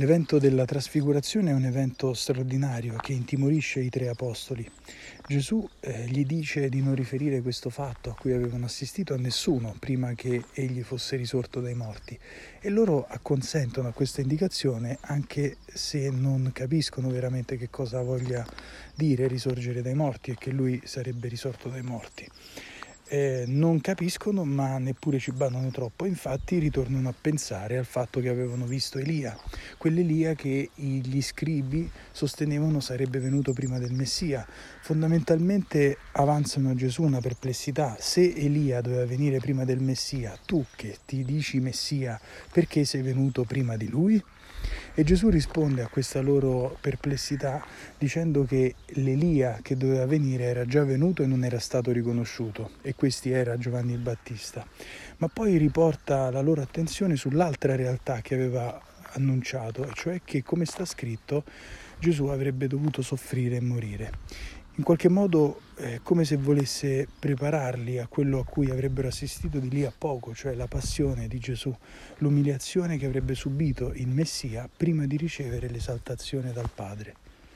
L'evento della trasfigurazione è un evento straordinario che intimorisce i tre apostoli. Gesù eh, gli dice di non riferire questo fatto a cui avevano assistito a nessuno prima che egli fosse risorto dai morti e loro acconsentono a questa indicazione anche se non capiscono veramente che cosa voglia dire risorgere dai morti e che lui sarebbe risorto dai morti eh, non capiscono ma neppure ci badano troppo, infatti ritornano a pensare al fatto che avevano visto Elia, quell'Elia che gli scribi sostenevano sarebbe venuto prima del Messia. Fondamentalmente avanzano a Gesù una perplessità, se Elia doveva venire prima del Messia, tu che ti dici Messia, perché sei venuto prima di lui? E Gesù risponde a questa loro perplessità dicendo che l'Elia che doveva venire era già venuto e non era stato riconosciuto e questi era Giovanni il Battista. Ma poi riporta la loro attenzione sull'altra realtà che aveva annunciato, cioè che come sta scritto Gesù avrebbe dovuto soffrire e morire in qualche modo è come se volesse prepararli a quello a cui avrebbero assistito di lì a poco, cioè la passione di Gesù, l'umiliazione che avrebbe subito il Messia prima di ricevere l'esaltazione dal Padre.